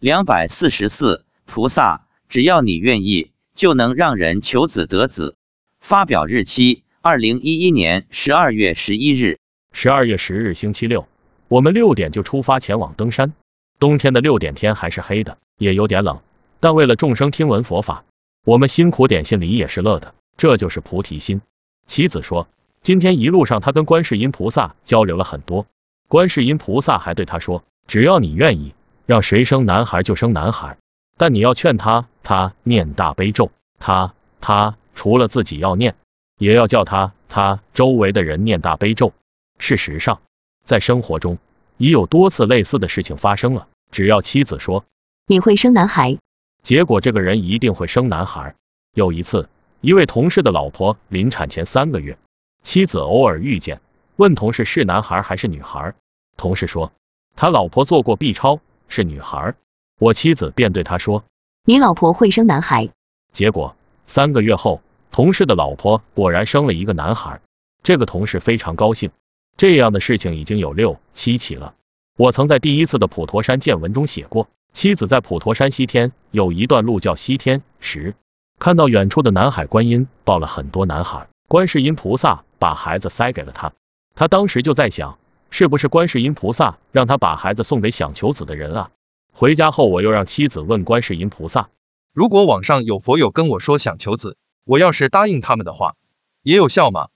两百四十四，菩萨，只要你愿意，就能让人求子得子。发表日期：二零一一年十二月十一日。十二月十日，星期六，我们六点就出发前往登山。冬天的六点天还是黑的，也有点冷，但为了众生听闻佛法，我们辛苦点，心里也是乐的。这就是菩提心。妻子说，今天一路上他跟观世音菩萨交流了很多，观世音菩萨还对他说，只要你愿意，让谁生男孩就生男孩，但你要劝他，他念大悲咒，他他除了自己要念，也要叫他他周围的人念大悲咒。事实上，在生活中已有多次类似的事情发生了。只要妻子说你会生男孩，结果这个人一定会生男孩。有一次，一位同事的老婆临产前三个月，妻子偶尔遇见，问同事是男孩还是女孩。同事说他老婆做过 B 超，是女孩。我妻子便对他说你老婆会生男孩。结果三个月后，同事的老婆果然生了一个男孩。这个同事非常高兴。这样的事情已经有六七起了。我曾在第一次的普陀山见闻中写过，妻子在普陀山西天有一段路叫西天时，看到远处的南海观音抱了很多男孩，观世音菩萨把孩子塞给了他。他当时就在想，是不是观世音菩萨让他把孩子送给想求子的人啊？回家后我又让妻子问观世音菩萨，如果网上有佛友跟我说想求子，我要是答应他们的话，也有效吗？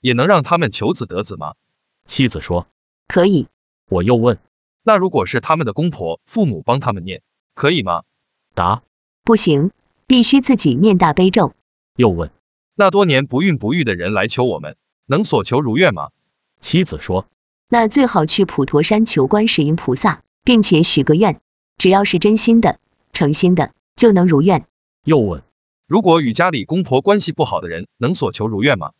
也能让他们求子得子吗？妻子说可以。我又问，那如果是他们的公婆、父母帮他们念，可以吗？答不行，必须自己念大悲咒。又问，那多年不孕不育的人来求我们，能所求如愿吗？妻子说，那最好去普陀山求观世音菩萨，并且许个愿，只要是真心的、诚心的，就能如愿。又问，如果与家里公婆关系不好的人，能所求如愿吗？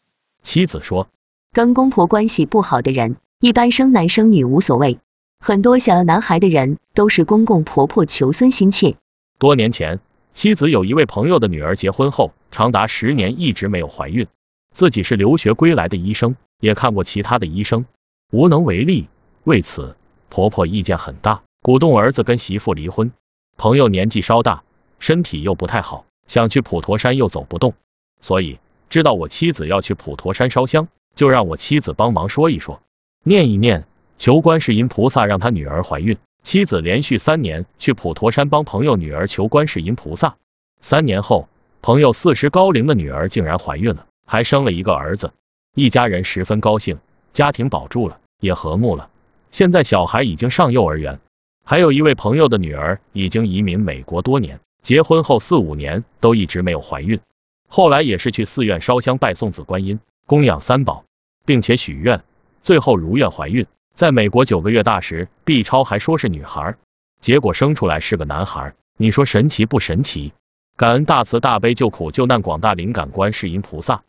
妻子说。跟公婆关系不好的人，一般生男生女无所谓。很多想要男孩的人，都是公公婆婆求孙心切。多年前，妻子有一位朋友的女儿结婚后，长达十年一直没有怀孕。自己是留学归来的医生，也看过其他的医生，无能为力。为此，婆婆意见很大，鼓动儿子跟媳妇离婚。朋友年纪稍大，身体又不太好，想去普陀山又走不动，所以知道我妻子要去普陀山烧香。就让我妻子帮忙说一说，念一念，求观世音菩萨让他女儿怀孕。妻子连续三年去普陀山帮朋友女儿求观世音菩萨。三年后，朋友四十高龄的女儿竟然怀孕了，还生了一个儿子，一家人十分高兴，家庭保住了，也和睦了。现在小孩已经上幼儿园。还有一位朋友的女儿已经移民美国多年，结婚后四五年都一直没有怀孕，后来也是去寺院烧香拜送子观音。供养三宝，并且许愿，最后如愿怀孕。在美国九个月大时，B 超还说是女孩，结果生出来是个男孩。你说神奇不神奇？感恩大慈大悲救苦救难广大灵感观世音菩萨。